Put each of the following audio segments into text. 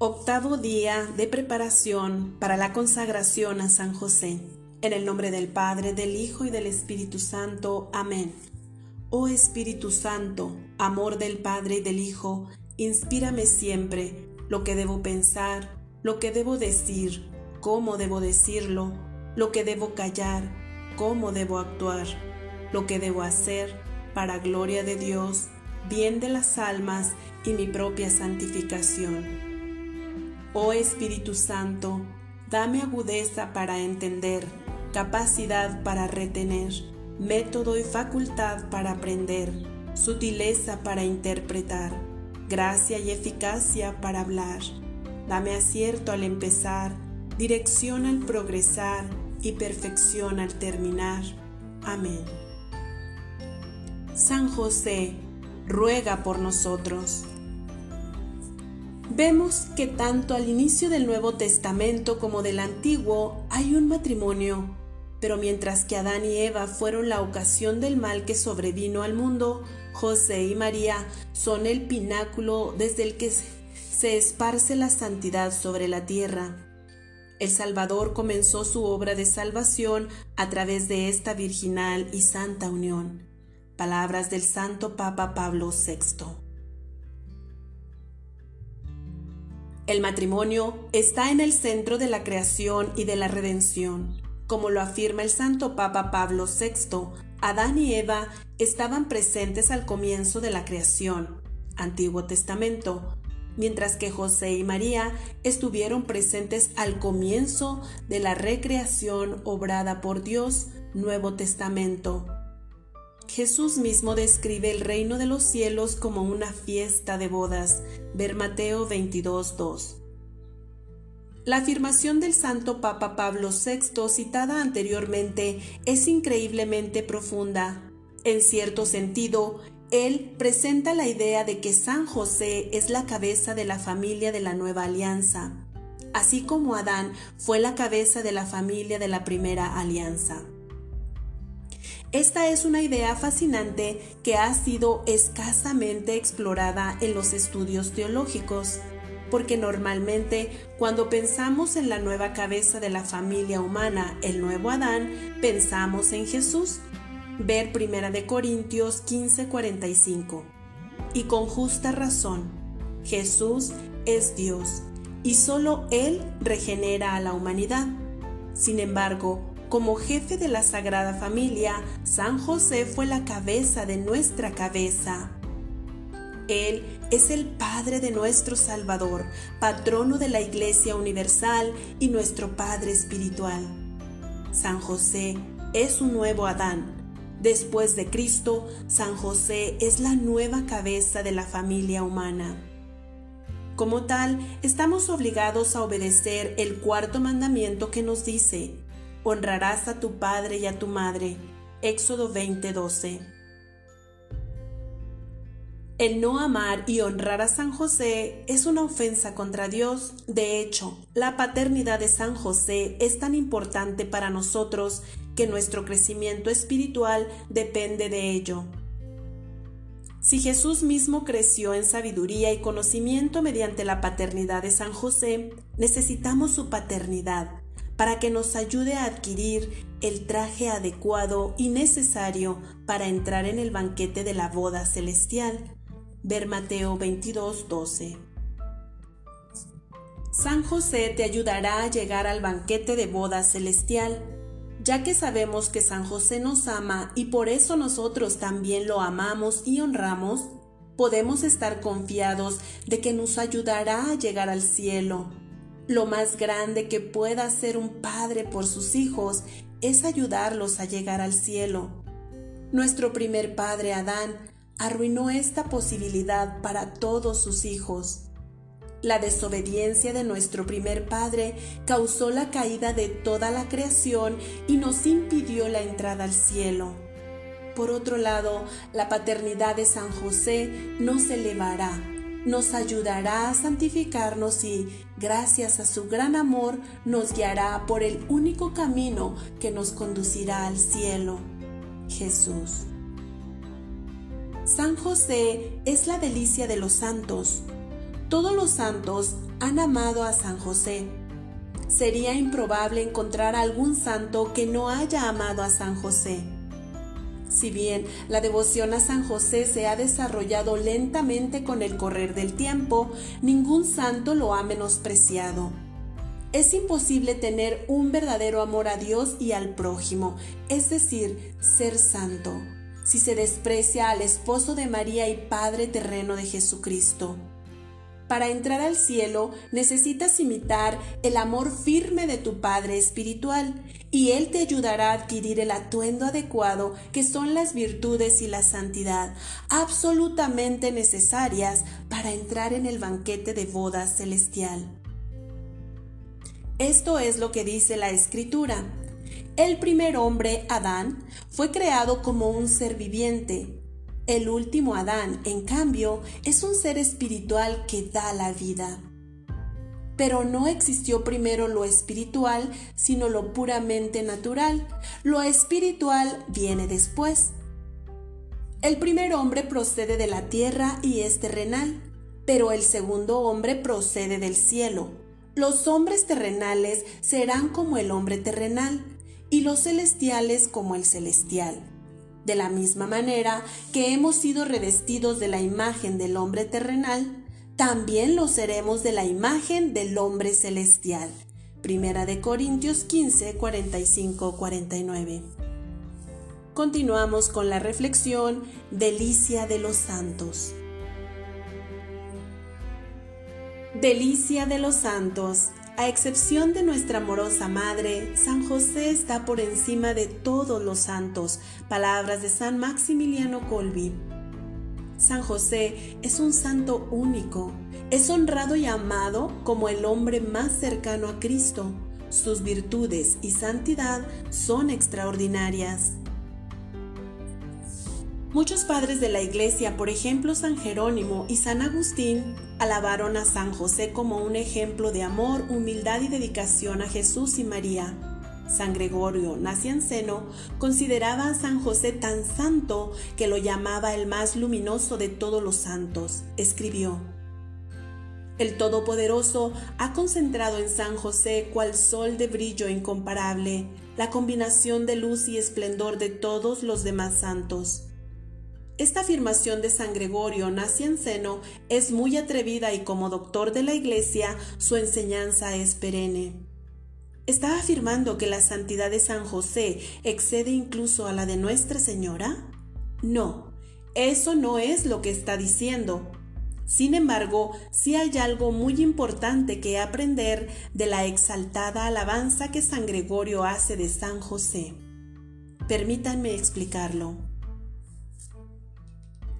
Octavo día de preparación para la consagración a San José. En el nombre del Padre, del Hijo y del Espíritu Santo. Amén. Oh Espíritu Santo, amor del Padre y del Hijo, inspírame siempre lo que debo pensar, lo que debo decir, cómo debo decirlo, lo que debo callar, cómo debo actuar, lo que debo hacer para gloria de Dios, bien de las almas y mi propia santificación. Oh Espíritu Santo, dame agudeza para entender, capacidad para retener, método y facultad para aprender, sutileza para interpretar, gracia y eficacia para hablar. Dame acierto al empezar, dirección al progresar y perfección al terminar. Amén. San José, ruega por nosotros. Vemos que tanto al inicio del Nuevo Testamento como del Antiguo hay un matrimonio, pero mientras que Adán y Eva fueron la ocasión del mal que sobrevino al mundo, José y María son el pináculo desde el que se esparce la santidad sobre la tierra. El Salvador comenzó su obra de salvación a través de esta virginal y santa unión. Palabras del Santo Papa Pablo VI. El matrimonio está en el centro de la creación y de la redención. Como lo afirma el Santo Papa Pablo VI, Adán y Eva estaban presentes al comienzo de la creación, Antiguo Testamento, mientras que José y María estuvieron presentes al comienzo de la recreación obrada por Dios, Nuevo Testamento, Jesús mismo describe el reino de los cielos como una fiesta de bodas. Ver Mateo 22.2. La afirmación del Santo Papa Pablo VI citada anteriormente es increíblemente profunda. En cierto sentido, él presenta la idea de que San José es la cabeza de la familia de la nueva alianza, así como Adán fue la cabeza de la familia de la primera alianza. Esta es una idea fascinante que ha sido escasamente explorada en los estudios teológicos, porque normalmente cuando pensamos en la nueva cabeza de la familia humana, el nuevo Adán, pensamos en Jesús. Ver 1 de Corintios 15:45. Y con justa razón, Jesús es Dios y solo Él regenera a la humanidad. Sin embargo, como jefe de la Sagrada Familia, San José fue la cabeza de nuestra cabeza. Él es el Padre de nuestro Salvador, patrono de la Iglesia Universal y nuestro Padre Espiritual. San José es un nuevo Adán. Después de Cristo, San José es la nueva cabeza de la familia humana. Como tal, estamos obligados a obedecer el cuarto mandamiento que nos dice, honrarás a tu padre y a tu madre. Éxodo 20:12. El no amar y honrar a San José es una ofensa contra Dios. De hecho, la paternidad de San José es tan importante para nosotros que nuestro crecimiento espiritual depende de ello. Si Jesús mismo creció en sabiduría y conocimiento mediante la paternidad de San José, necesitamos su paternidad para que nos ayude a adquirir el traje adecuado y necesario para entrar en el banquete de la boda celestial. Ver Mateo 22:12. San José te ayudará a llegar al banquete de boda celestial, ya que sabemos que San José nos ama y por eso nosotros también lo amamos y honramos, podemos estar confiados de que nos ayudará a llegar al cielo lo más grande que pueda hacer un padre por sus hijos es ayudarlos a llegar al cielo. Nuestro primer padre Adán arruinó esta posibilidad para todos sus hijos. La desobediencia de nuestro primer padre causó la caída de toda la creación y nos impidió la entrada al cielo. Por otro lado, la paternidad de San José nos elevará nos ayudará a santificarnos y, gracias a su gran amor, nos guiará por el único camino que nos conducirá al cielo, Jesús. San José es la delicia de los santos. Todos los santos han amado a San José. Sería improbable encontrar algún santo que no haya amado a San José. Si bien la devoción a San José se ha desarrollado lentamente con el correr del tiempo, ningún santo lo ha menospreciado. Es imposible tener un verdadero amor a Dios y al prójimo, es decir, ser santo, si se desprecia al esposo de María y Padre terreno de Jesucristo. Para entrar al cielo necesitas imitar el amor firme de tu Padre Espiritual y Él te ayudará a adquirir el atuendo adecuado que son las virtudes y la santidad absolutamente necesarias para entrar en el banquete de bodas celestial. Esto es lo que dice la escritura. El primer hombre, Adán, fue creado como un ser viviente. El último Adán, en cambio, es un ser espiritual que da la vida. Pero no existió primero lo espiritual, sino lo puramente natural. Lo espiritual viene después. El primer hombre procede de la tierra y es terrenal, pero el segundo hombre procede del cielo los hombres terrenales serán como el hombre terrenal y los celestiales como el celestial. De la misma manera que hemos sido revestidos de la imagen del hombre terrenal, también lo seremos de la imagen del hombre celestial. Primera de Corintios 15, 45, 49. Continuamos con la reflexión Delicia de los Santos. Delicia de los santos. A excepción de nuestra amorosa Madre, San José está por encima de todos los santos. Palabras de San Maximiliano Colby. San José es un santo único. Es honrado y amado como el hombre más cercano a Cristo. Sus virtudes y santidad son extraordinarias. Muchos padres de la Iglesia, por ejemplo San Jerónimo y San Agustín, alabaron a San José como un ejemplo de amor, humildad y dedicación a Jesús y María. San Gregorio Nacianceno consideraba a San José tan santo que lo llamaba el más luminoso de todos los santos. Escribió, El Todopoderoso ha concentrado en San José cual sol de brillo incomparable, la combinación de luz y esplendor de todos los demás santos. Esta afirmación de San Gregorio Nacianceno es muy atrevida y como doctor de la Iglesia su enseñanza es perenne. ¿Está afirmando que la santidad de San José excede incluso a la de Nuestra Señora? No, eso no es lo que está diciendo. Sin embargo, sí hay algo muy importante que aprender de la exaltada alabanza que San Gregorio hace de San José. Permítanme explicarlo.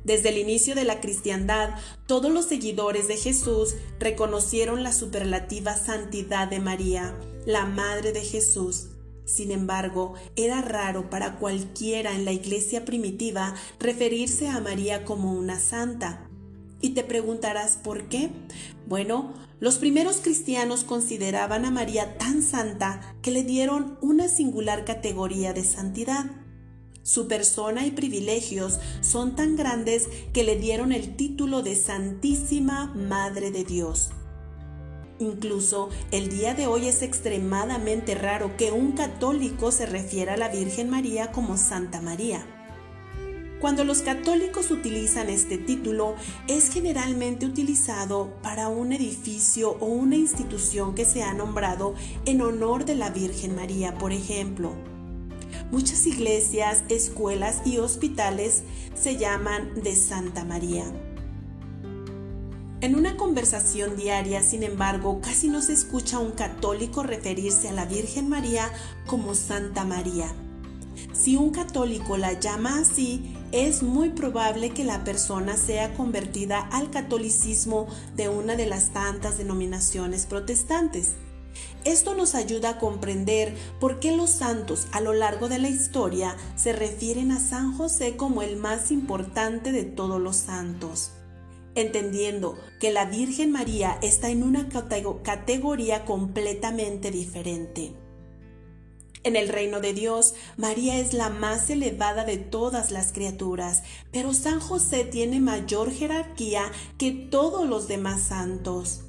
Desde el inicio de la cristiandad, todos los seguidores de Jesús reconocieron la superlativa santidad de María, la Madre de Jesús. Sin embargo, era raro para cualquiera en la iglesia primitiva referirse a María como una santa. Y te preguntarás por qué. Bueno, los primeros cristianos consideraban a María tan santa que le dieron una singular categoría de santidad. Su persona y privilegios son tan grandes que le dieron el título de Santísima Madre de Dios. Incluso el día de hoy es extremadamente raro que un católico se refiera a la Virgen María como Santa María. Cuando los católicos utilizan este título, es generalmente utilizado para un edificio o una institución que se ha nombrado en honor de la Virgen María, por ejemplo. Muchas iglesias, escuelas y hospitales se llaman de Santa María. En una conversación diaria, sin embargo, casi no se escucha a un católico referirse a la Virgen María como Santa María. Si un católico la llama así, es muy probable que la persona sea convertida al catolicismo de una de las tantas denominaciones protestantes. Esto nos ayuda a comprender por qué los santos a lo largo de la historia se refieren a San José como el más importante de todos los santos. Entendiendo que la Virgen María está en una categoría completamente diferente. En el reino de Dios, María es la más elevada de todas las criaturas, pero San José tiene mayor jerarquía que todos los demás santos.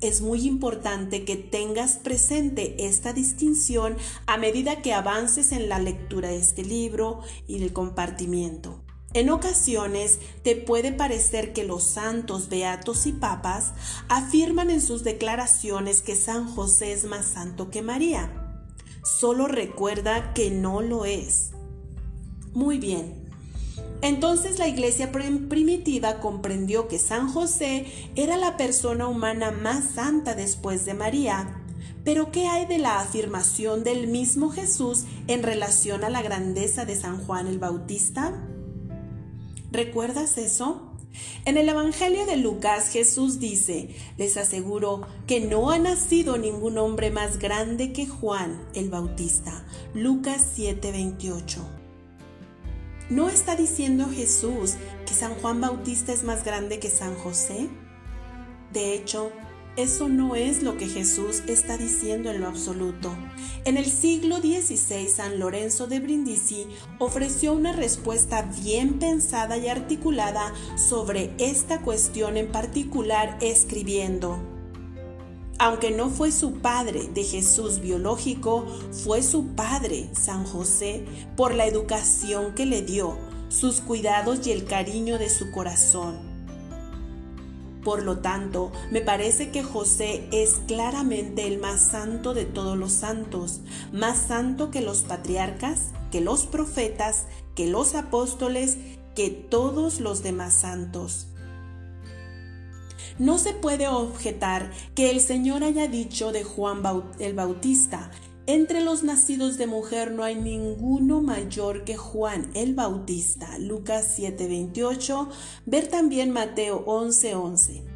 Es muy importante que tengas presente esta distinción a medida que avances en la lectura de este libro y el compartimiento. En ocasiones te puede parecer que los santos, beatos y papas afirman en sus declaraciones que San José es más santo que María. Solo recuerda que no lo es. Muy bien. Entonces la iglesia primitiva comprendió que San José era la persona humana más santa después de María. Pero ¿qué hay de la afirmación del mismo Jesús en relación a la grandeza de San Juan el Bautista? ¿Recuerdas eso? En el Evangelio de Lucas Jesús dice, les aseguro que no ha nacido ningún hombre más grande que Juan el Bautista. Lucas 7:28. ¿No está diciendo Jesús que San Juan Bautista es más grande que San José? De hecho, eso no es lo que Jesús está diciendo en lo absoluto. En el siglo XVI, San Lorenzo de Brindisi ofreció una respuesta bien pensada y articulada sobre esta cuestión en particular, escribiendo, aunque no fue su padre de Jesús biológico, fue su padre, San José, por la educación que le dio, sus cuidados y el cariño de su corazón. Por lo tanto, me parece que José es claramente el más santo de todos los santos, más santo que los patriarcas, que los profetas, que los apóstoles, que todos los demás santos. No se puede objetar que el Señor haya dicho de Juan el Bautista, entre los nacidos de mujer no hay ninguno mayor que Juan el Bautista. Lucas 7:28. Ver también Mateo 11:11.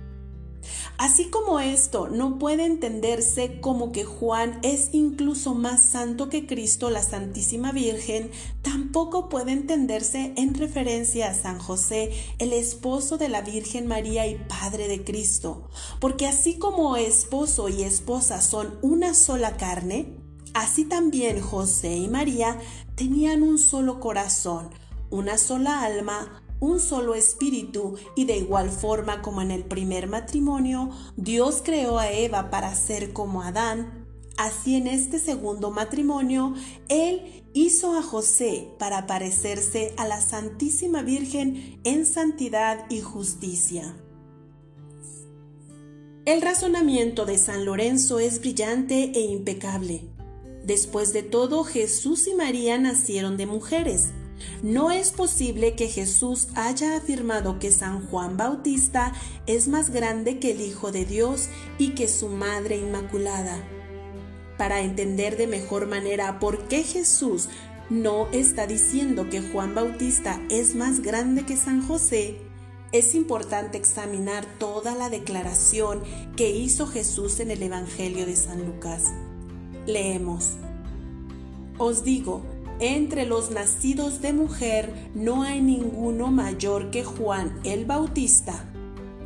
Así como esto no puede entenderse como que Juan es incluso más santo que Cristo, la Santísima Virgen, tampoco puede entenderse en referencia a San José, el esposo de la Virgen María y Padre de Cristo, porque así como esposo y esposa son una sola carne, Así también José y María tenían un solo corazón, una sola alma, un solo espíritu y de igual forma como en el primer matrimonio Dios creó a Eva para ser como Adán, así en este segundo matrimonio Él hizo a José para parecerse a la Santísima Virgen en santidad y justicia. El razonamiento de San Lorenzo es brillante e impecable. Después de todo, Jesús y María nacieron de mujeres. No es posible que Jesús haya afirmado que San Juan Bautista es más grande que el Hijo de Dios y que su Madre Inmaculada. Para entender de mejor manera por qué Jesús no está diciendo que Juan Bautista es más grande que San José, es importante examinar toda la declaración que hizo Jesús en el Evangelio de San Lucas. Leemos. Os digo, entre los nacidos de mujer no hay ninguno mayor que Juan el Bautista.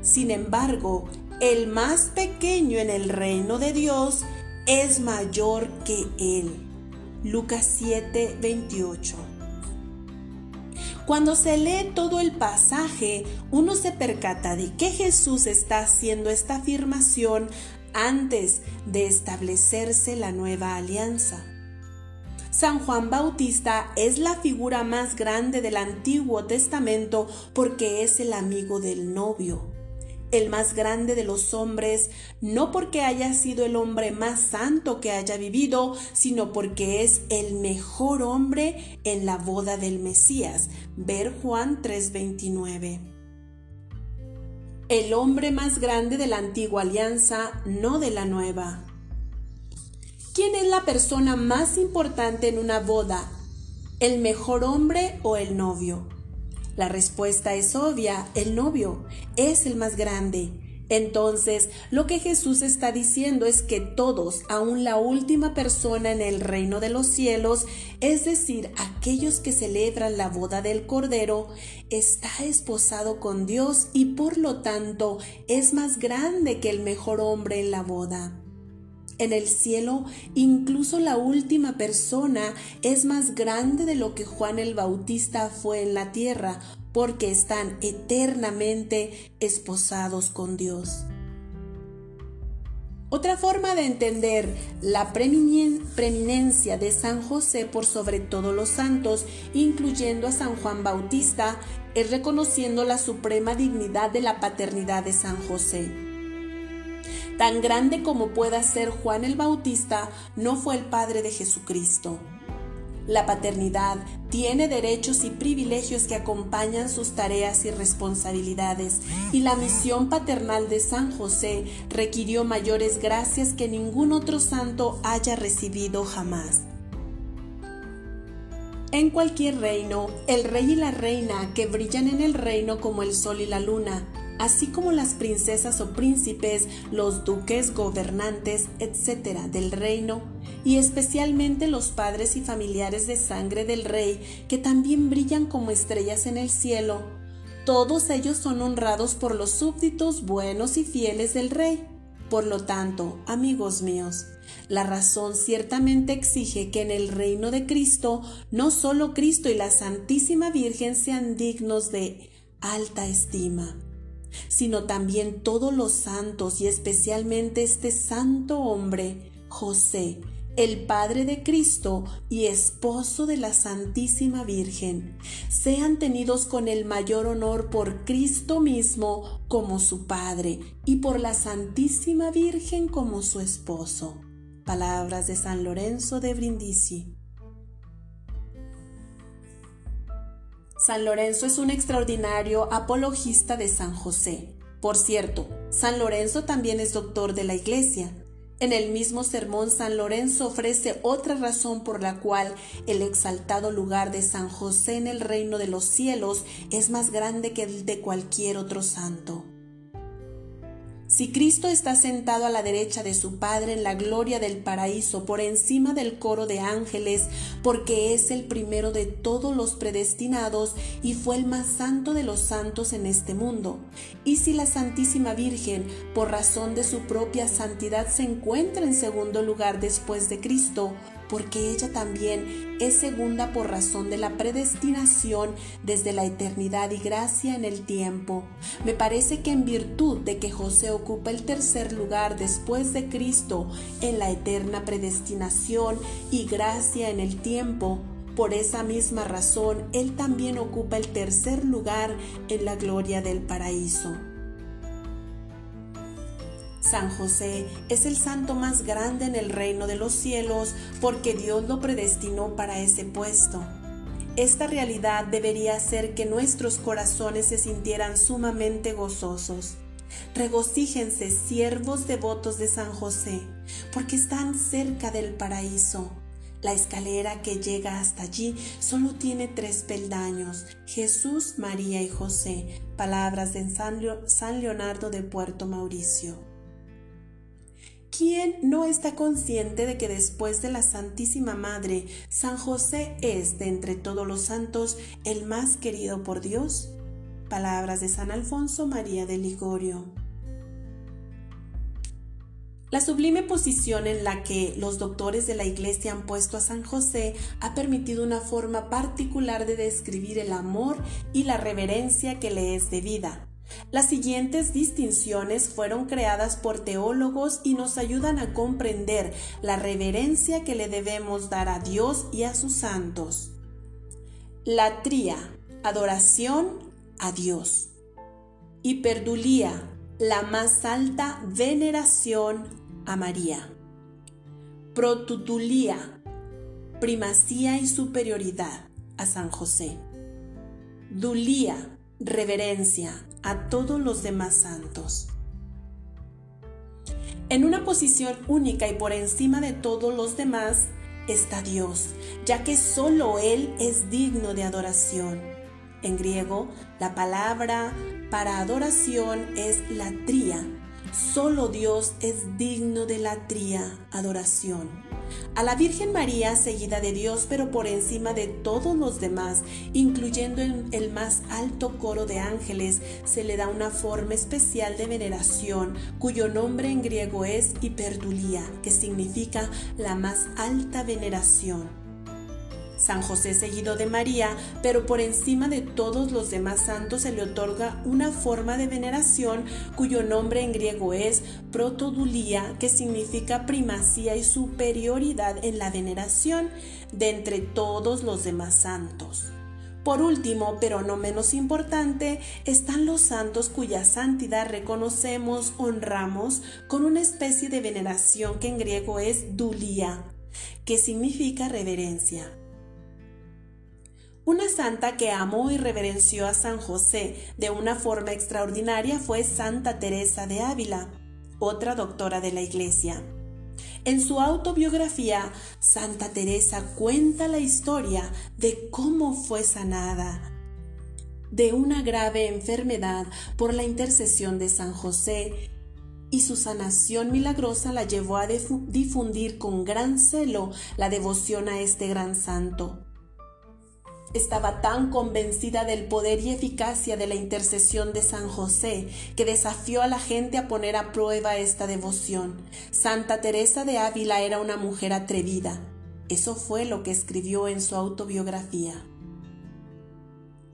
Sin embargo, el más pequeño en el reino de Dios es mayor que él. Lucas 7, 28. Cuando se lee todo el pasaje, uno se percata de que Jesús está haciendo esta afirmación antes de establecerse la nueva alianza. San Juan Bautista es la figura más grande del Antiguo Testamento porque es el amigo del novio, el más grande de los hombres, no porque haya sido el hombre más santo que haya vivido, sino porque es el mejor hombre en la boda del Mesías. Ver Juan 3:29 el hombre más grande de la antigua alianza, no de la nueva. ¿Quién es la persona más importante en una boda? ¿El mejor hombre o el novio? La respuesta es obvia, el novio es el más grande. Entonces, lo que Jesús está diciendo es que todos, aun la última persona en el reino de los cielos, es decir, aquellos que celebran la boda del Cordero, está esposado con Dios y por lo tanto es más grande que el mejor hombre en la boda. En el cielo, incluso la última persona es más grande de lo que Juan el Bautista fue en la tierra, porque están eternamente esposados con Dios. Otra forma de entender la preeminencia de San José por sobre todos los santos, incluyendo a San Juan Bautista, es reconociendo la suprema dignidad de la paternidad de San José. Tan grande como pueda ser Juan el Bautista, no fue el padre de Jesucristo. La paternidad tiene derechos y privilegios que acompañan sus tareas y responsabilidades, y la misión paternal de San José requirió mayores gracias que ningún otro santo haya recibido jamás. En cualquier reino, el rey y la reina que brillan en el reino como el sol y la luna, así como las princesas o príncipes, los duques, gobernantes, etc. del reino, y especialmente los padres y familiares de sangre del rey, que también brillan como estrellas en el cielo. Todos ellos son honrados por los súbditos buenos y fieles del rey. Por lo tanto, amigos míos, la razón ciertamente exige que en el reino de Cristo no solo Cristo y la Santísima Virgen sean dignos de alta estima, sino también todos los santos y especialmente este santo hombre, José, el Padre de Cristo y esposo de la Santísima Virgen, sean tenidos con el mayor honor por Cristo mismo como su Padre y por la Santísima Virgen como su esposo. Palabras de San Lorenzo de Brindisi. San Lorenzo es un extraordinario apologista de San José. Por cierto, San Lorenzo también es doctor de la Iglesia. En el mismo sermón, San Lorenzo ofrece otra razón por la cual el exaltado lugar de San José en el reino de los cielos es más grande que el de cualquier otro santo. Si Cristo está sentado a la derecha de su Padre en la gloria del paraíso por encima del coro de ángeles, porque es el primero de todos los predestinados y fue el más santo de los santos en este mundo, y si la Santísima Virgen, por razón de su propia santidad, se encuentra en segundo lugar después de Cristo, porque ella también es segunda por razón de la predestinación desde la eternidad y gracia en el tiempo. Me parece que en virtud de que José ocupa el tercer lugar después de Cristo en la eterna predestinación y gracia en el tiempo, por esa misma razón, Él también ocupa el tercer lugar en la gloria del paraíso. San José es el santo más grande en el reino de los cielos porque Dios lo predestinó para ese puesto. Esta realidad debería hacer que nuestros corazones se sintieran sumamente gozosos. Regocíjense, siervos devotos de San José, porque están cerca del paraíso. La escalera que llega hasta allí solo tiene tres peldaños, Jesús, María y José, palabras de San Leonardo de Puerto Mauricio. ¿Quién no está consciente de que después de la Santísima Madre, San José es, de entre todos los santos, el más querido por Dios? Palabras de San Alfonso María de Ligorio. La sublime posición en la que los doctores de la Iglesia han puesto a San José ha permitido una forma particular de describir el amor y la reverencia que le es debida. Las siguientes distinciones fueron creadas por teólogos y nos ayudan a comprender la reverencia que le debemos dar a Dios y a sus santos. Latría, adoración a Dios. Hiperdulía, la más alta veneración a María. Protutulía, primacía y superioridad a San José. Dulía, reverencia a todos los demás santos. En una posición única y por encima de todos los demás está Dios, ya que solo Él es digno de adoración. En griego, la palabra para adoración es latría. Solo Dios es digno de latría, adoración. A la Virgen María, seguida de Dios, pero por encima de todos los demás, incluyendo el, el, más alto coro de ángeles, se le da una forma especial de veneración, cuyo nombre en griego es hiperdulia, que significa la más alta veneración. San José seguido de María, pero por encima de todos los demás santos se le otorga una forma de veneración cuyo nombre en griego es protodulía, que significa primacía y superioridad en la veneración de entre todos los demás santos. Por último, pero no menos importante, están los santos cuya santidad reconocemos, honramos con una especie de veneración que en griego es dulia, que significa reverencia. Una santa que amó y reverenció a San José de una forma extraordinaria fue Santa Teresa de Ávila, otra doctora de la Iglesia. En su autobiografía, Santa Teresa cuenta la historia de cómo fue sanada de una grave enfermedad por la intercesión de San José y su sanación milagrosa la llevó a difundir con gran celo la devoción a este gran santo. Estaba tan convencida del poder y eficacia de la intercesión de San José que desafió a la gente a poner a prueba esta devoción. Santa Teresa de Ávila era una mujer atrevida. Eso fue lo que escribió en su autobiografía.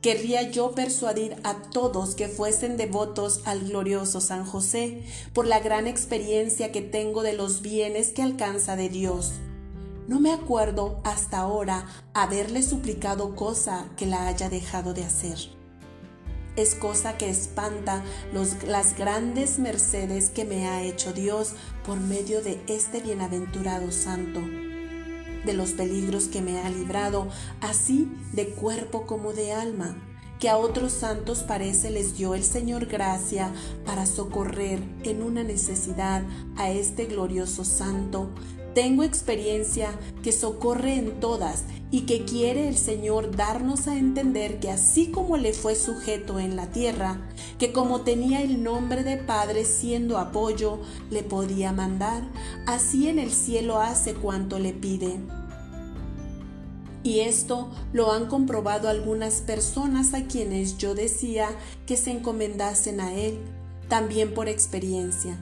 Querría yo persuadir a todos que fuesen devotos al glorioso San José por la gran experiencia que tengo de los bienes que alcanza de Dios no me acuerdo hasta ahora haberle suplicado cosa que la haya dejado de hacer. Es cosa que espanta las grandes mercedes que me ha hecho Dios por medio de este bienaventurado santo, de los peligros que me ha librado, así de cuerpo como de alma, que a otros santos parece les dio el Señor gracia para socorrer en una necesidad a este glorioso santo, tengo experiencia que socorre en todas y que quiere el Señor darnos a entender que así como le fue sujeto en la tierra, que como tenía el nombre de Padre siendo apoyo, le podía mandar, así en el cielo hace cuanto le pide. Y esto lo han comprobado algunas personas a quienes yo decía que se encomendasen a Él, también por experiencia.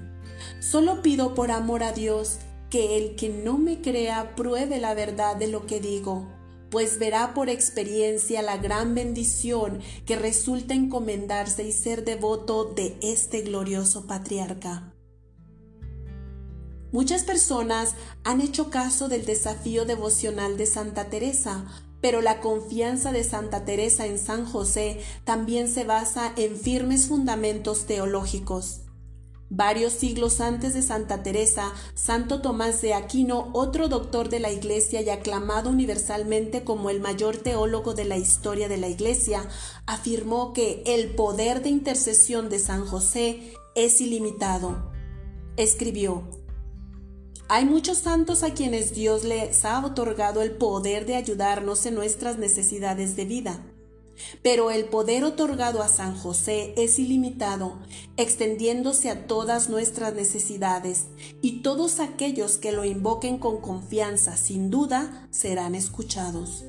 Solo pido por amor a Dios que el que no me crea pruebe la verdad de lo que digo, pues verá por experiencia la gran bendición que resulta encomendarse y ser devoto de este glorioso patriarca. Muchas personas han hecho caso del desafío devocional de Santa Teresa, pero la confianza de Santa Teresa en San José también se basa en firmes fundamentos teológicos. Varios siglos antes de Santa Teresa, Santo Tomás de Aquino, otro doctor de la Iglesia y aclamado universalmente como el mayor teólogo de la historia de la Iglesia, afirmó que el poder de intercesión de San José es ilimitado. Escribió, hay muchos santos a quienes Dios les ha otorgado el poder de ayudarnos en nuestras necesidades de vida. Pero el poder otorgado a San José es ilimitado, extendiéndose a todas nuestras necesidades, y todos aquellos que lo invoquen con confianza, sin duda, serán escuchados.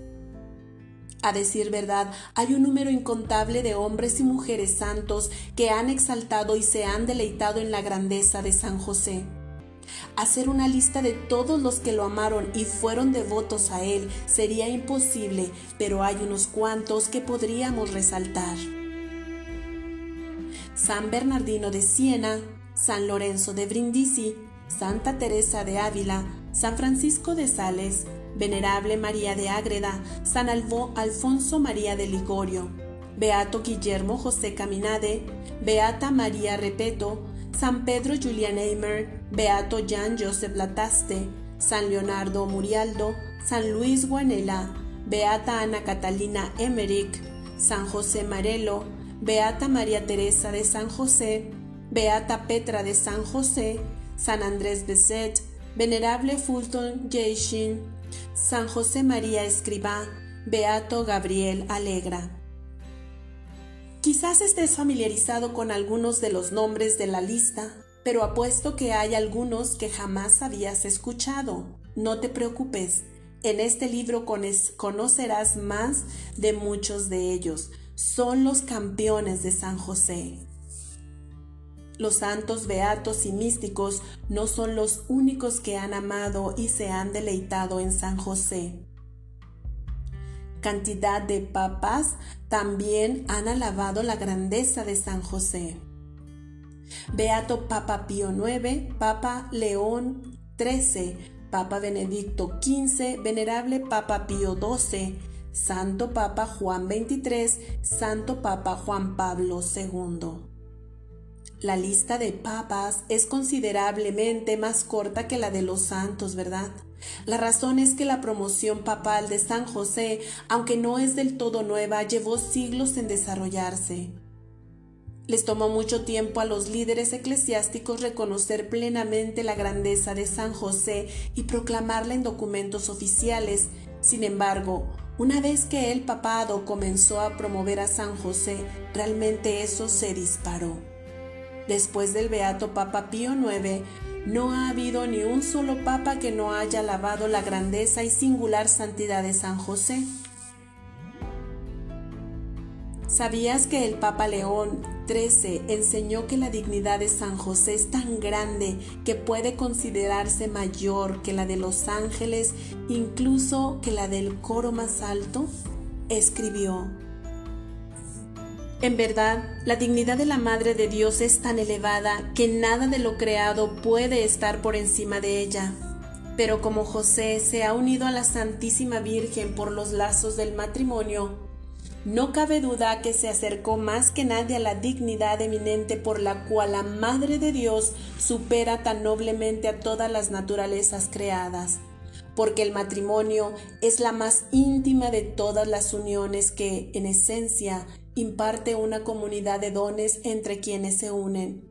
A decir verdad, hay un número incontable de hombres y mujeres santos que han exaltado y se han deleitado en la grandeza de San José. Hacer una lista de todos los que lo amaron y fueron devotos a él sería imposible, pero hay unos cuantos que podríamos resaltar. San Bernardino de Siena, San Lorenzo de Brindisi, Santa Teresa de Ávila, San Francisco de Sales, Venerable María de Ágreda, San Alfonso María de Ligorio, Beato Guillermo José Caminade, Beata María Repeto, San Pedro Julian Eimer, Beato Jan Joseph Lataste, San Leonardo Murialdo, San Luis Guanela, Beata Ana Catalina Emmerich, San José Marelo, Beata María Teresa de San José, Beata Petra de San José, San Andrés Beset, Venerable Fulton Jeshin, San José María Escribá, Beato Gabriel Alegra. Quizás estés familiarizado con algunos de los nombres de la lista, pero apuesto que hay algunos que jamás habías escuchado. No te preocupes, en este libro conocerás más de muchos de ellos. Son los campeones de San José. Los santos beatos y místicos no son los únicos que han amado y se han deleitado en San José. Cantidad de papas también han alabado la grandeza de San José. Beato Papa Pío IX, Papa León XIII, Papa Benedicto XV, Venerable Papa Pío XII, Santo Papa Juan XXIII, Santo Papa Juan Pablo II. La lista de papas es considerablemente más corta que la de los santos, ¿verdad? La razón es que la promoción papal de San José, aunque no es del todo nueva, llevó siglos en desarrollarse. Les tomó mucho tiempo a los líderes eclesiásticos reconocer plenamente la grandeza de San José y proclamarla en documentos oficiales. Sin embargo, una vez que el papado comenzó a promover a San José, realmente eso se disparó. Después del beato Papa Pío IX, no ha habido ni un solo papa que no haya alabado la grandeza y singular santidad de San José. ¿Sabías que el Papa León XIII enseñó que la dignidad de San José es tan grande que puede considerarse mayor que la de los ángeles, incluso que la del coro más alto? Escribió, en verdad, la dignidad de la Madre de Dios es tan elevada que nada de lo creado puede estar por encima de ella. Pero como José se ha unido a la Santísima Virgen por los lazos del matrimonio, no cabe duda que se acercó más que nadie a la dignidad eminente por la cual la Madre de Dios supera tan noblemente a todas las naturalezas creadas, porque el matrimonio es la más íntima de todas las uniones que, en esencia, imparte una comunidad de dones entre quienes se unen.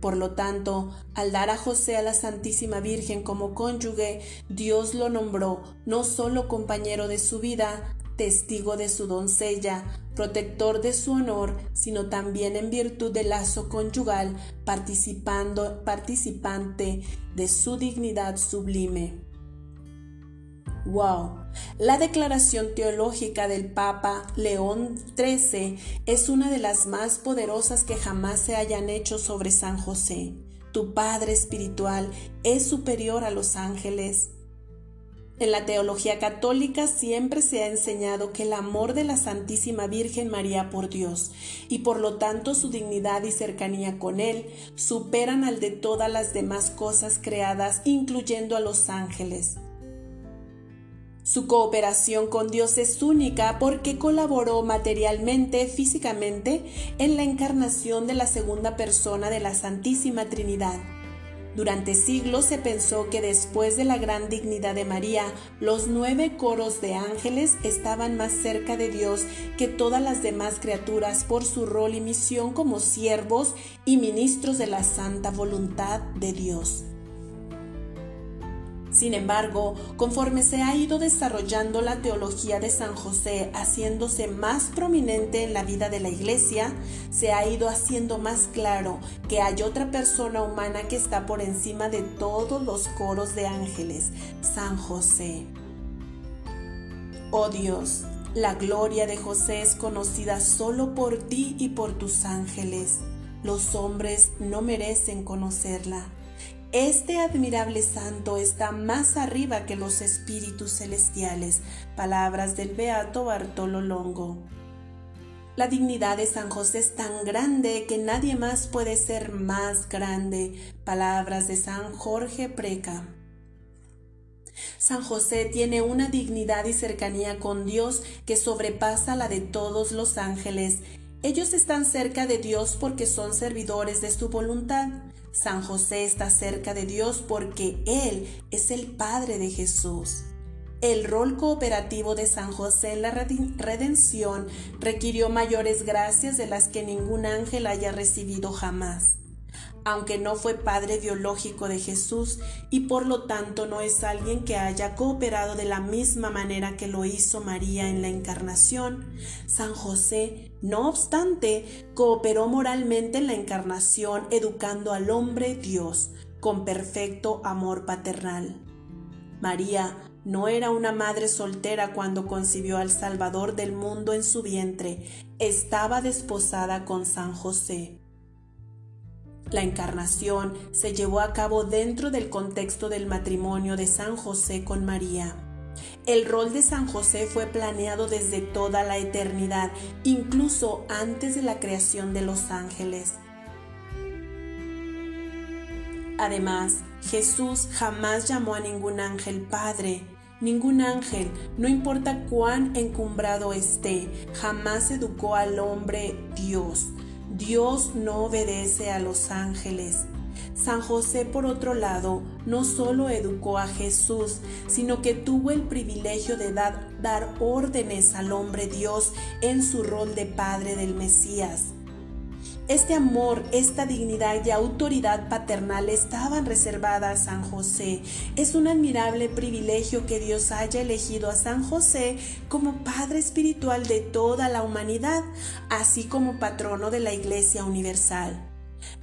Por lo tanto, al dar a José a la Santísima Virgen como cónyuge, Dios lo nombró no solo compañero de su vida, testigo de su doncella, protector de su honor, sino también en virtud del lazo conyugal, participando, participante de su dignidad sublime. ¡Wow! La declaración teológica del Papa León XIII es una de las más poderosas que jamás se hayan hecho sobre San José. Tu Padre espiritual es superior a los ángeles. En la teología católica siempre se ha enseñado que el amor de la Santísima Virgen María por Dios y por lo tanto su dignidad y cercanía con Él superan al de todas las demás cosas creadas, incluyendo a los ángeles. Su cooperación con Dios es única porque colaboró materialmente, físicamente, en la encarnación de la segunda persona de la Santísima Trinidad durante siglos se pensó que después de la gran dignidad de María, los nueve coros de ángeles estaban más cerca de Dios que todas las demás criaturas por su rol y misión como siervos y ministros de la santa voluntad de Dios. Sin embargo, conforme se ha ido desarrollando la teología de San José, haciéndose más prominente en la vida de la Iglesia, se ha ido haciendo más claro que hay otra persona humana que está por encima de todos los coros de ángeles, San José. Oh Dios, la gloria de José es conocida solo por ti y por tus ángeles. Los hombres no merecen conocerla. Este admirable santo está más arriba que los espíritus celestiales. Palabras del beato Bartolo Longo. La dignidad de San José es tan grande que nadie más puede ser más grande. Palabras de San Jorge Preca. San José tiene una dignidad y cercanía con Dios que sobrepasa la de todos los ángeles. Ellos están cerca de Dios porque son servidores de su voluntad. San José está cerca de Dios porque Él es el Padre de Jesús. El rol cooperativo de San José en la redención requirió mayores gracias de las que ningún ángel haya recibido jamás. Aunque no fue padre biológico de Jesús y por lo tanto no es alguien que haya cooperado de la misma manera que lo hizo María en la encarnación. San José, no obstante, cooperó moralmente en la encarnación educando al hombre Dios con perfecto amor paternal. María no era una madre soltera cuando concibió al Salvador del mundo en su vientre, estaba desposada con San José. La encarnación se llevó a cabo dentro del contexto del matrimonio de San José con María. El rol de San José fue planeado desde toda la eternidad, incluso antes de la creación de los ángeles. Además, Jesús jamás llamó a ningún ángel Padre. Ningún ángel, no importa cuán encumbrado esté, jamás educó al hombre Dios. Dios no obedece a los ángeles. San José, por otro lado, no solo educó a Jesús, sino que tuvo el privilegio de dar, dar órdenes al hombre Dios en su rol de padre del Mesías. Este amor, esta dignidad y autoridad paternal estaban reservadas a San José. Es un admirable privilegio que Dios haya elegido a San José como Padre espiritual de toda la humanidad, así como patrono de la Iglesia Universal.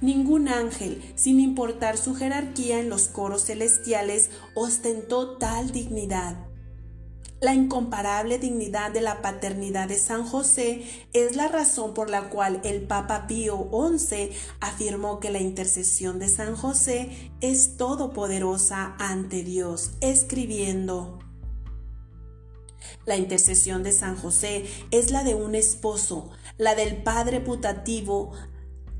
Ningún ángel, sin importar su jerarquía en los coros celestiales, ostentó tal dignidad. La incomparable dignidad de la paternidad de San José es la razón por la cual el Papa Pío XI afirmó que la intercesión de San José es todopoderosa ante Dios, escribiendo, la intercesión de San José es la de un esposo, la del padre putativo,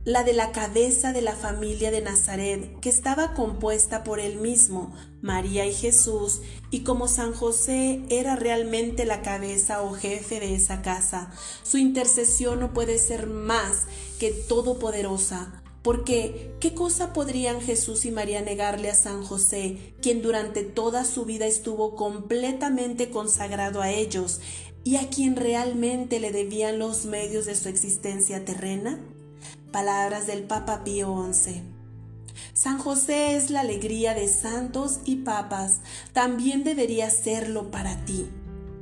la de la cabeza de la familia de Nazaret, que estaba compuesta por él mismo, María y Jesús, y como San José era realmente la cabeza o jefe de esa casa, su intercesión no puede ser más que todopoderosa. Porque, ¿qué cosa podrían Jesús y María negarle a San José, quien durante toda su vida estuvo completamente consagrado a ellos y a quien realmente le debían los medios de su existencia terrena? Palabras del Papa Pío XI. San José es la alegría de santos y papas, también debería serlo para ti.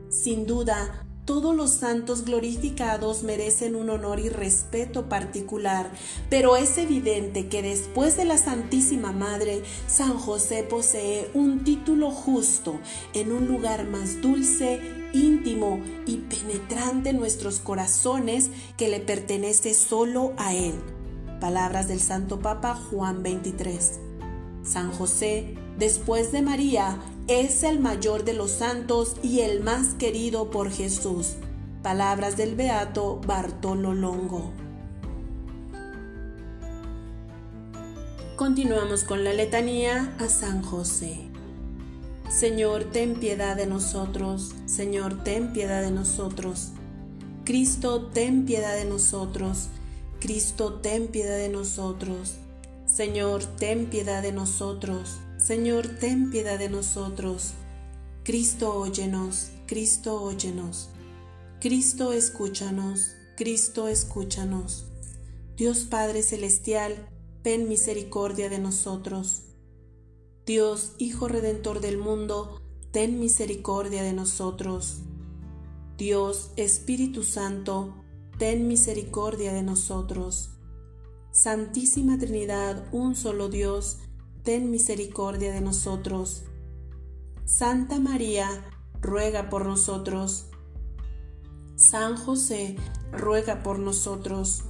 Sin duda, todos los santos glorificados merecen un honor y respeto particular, pero es evidente que después de la Santísima Madre, San José posee un título justo en un lugar más dulce, íntimo y penetrante en nuestros corazones que le pertenece solo a Él. Palabras del Santo Papa Juan 23. San José, después de María, es el mayor de los santos y el más querido por Jesús. Palabras del Beato Bartolo Longo. Continuamos con la letanía a San José. Señor, ten piedad de nosotros. Señor, ten piedad de nosotros. Cristo, ten piedad de nosotros. Cristo, ten piedad de nosotros. Señor, ten piedad de nosotros. Señor, ten piedad de nosotros. Cristo, óyenos. Cristo, óyenos. Cristo, escúchanos. Cristo, escúchanos. Dios Padre Celestial, ten misericordia de nosotros. Dios, Hijo Redentor del mundo, ten misericordia de nosotros. Dios, Espíritu Santo, ten misericordia de nosotros. Santísima Trinidad, un solo Dios, ten misericordia de nosotros. Santa María, ruega por nosotros. San José, ruega por nosotros.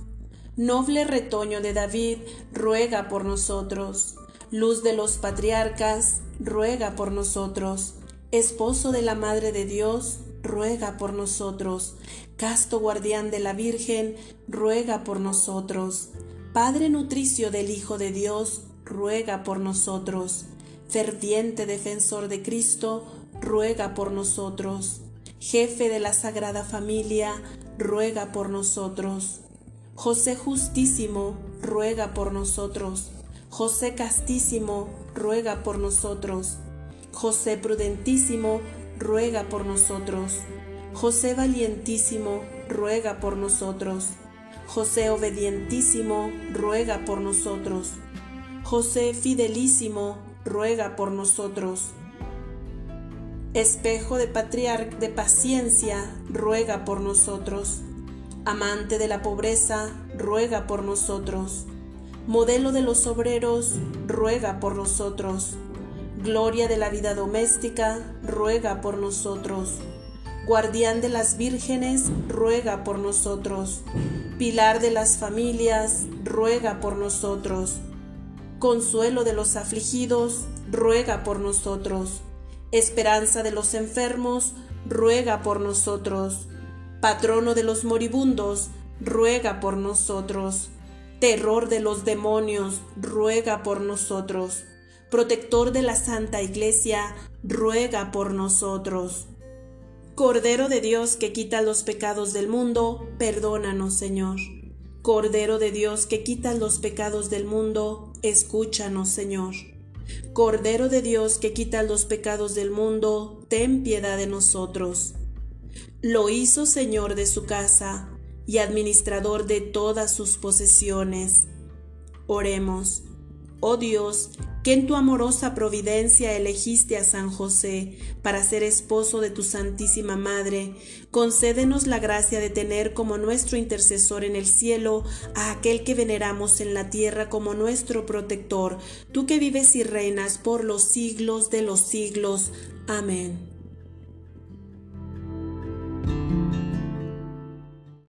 Noble retoño de David, ruega por nosotros. Luz de los patriarcas, ruega por nosotros. Esposo de la Madre de Dios, ruega por nosotros. Casto guardián de la Virgen, ruega por nosotros. Padre nutricio del Hijo de Dios, ruega por nosotros. Ferviente defensor de Cristo, ruega por nosotros. Jefe de la Sagrada Familia, ruega por nosotros. José Justísimo, ruega por nosotros. José Castísimo, ruega por nosotros. José Prudentísimo, ruega por nosotros. José Valientísimo, ruega por nosotros. José obedientísimo, ruega por nosotros. José fidelísimo, ruega por nosotros. Espejo de patriarca de paciencia, ruega por nosotros. Amante de la pobreza, ruega por nosotros. Modelo de los obreros, ruega por nosotros. Gloria de la vida doméstica, ruega por nosotros. Guardián de las vírgenes, ruega por nosotros. Pilar de las familias, ruega por nosotros. Consuelo de los afligidos, ruega por nosotros. Esperanza de los enfermos, ruega por nosotros. Patrono de los moribundos, ruega por nosotros. Terror de los demonios, ruega por nosotros. Protector de la Santa Iglesia, ruega por nosotros. Cordero de Dios que quita los pecados del mundo, perdónanos, Señor. Cordero de Dios que quita los pecados del mundo, escúchanos, Señor. Cordero de Dios que quita los pecados del mundo, ten piedad de nosotros. Lo hizo Señor de su casa y administrador de todas sus posesiones. Oremos. Oh Dios, que en tu amorosa providencia elegiste a San José para ser esposo de tu Santísima Madre, concédenos la gracia de tener como nuestro intercesor en el cielo a aquel que veneramos en la tierra como nuestro protector, tú que vives y reinas por los siglos de los siglos. Amén.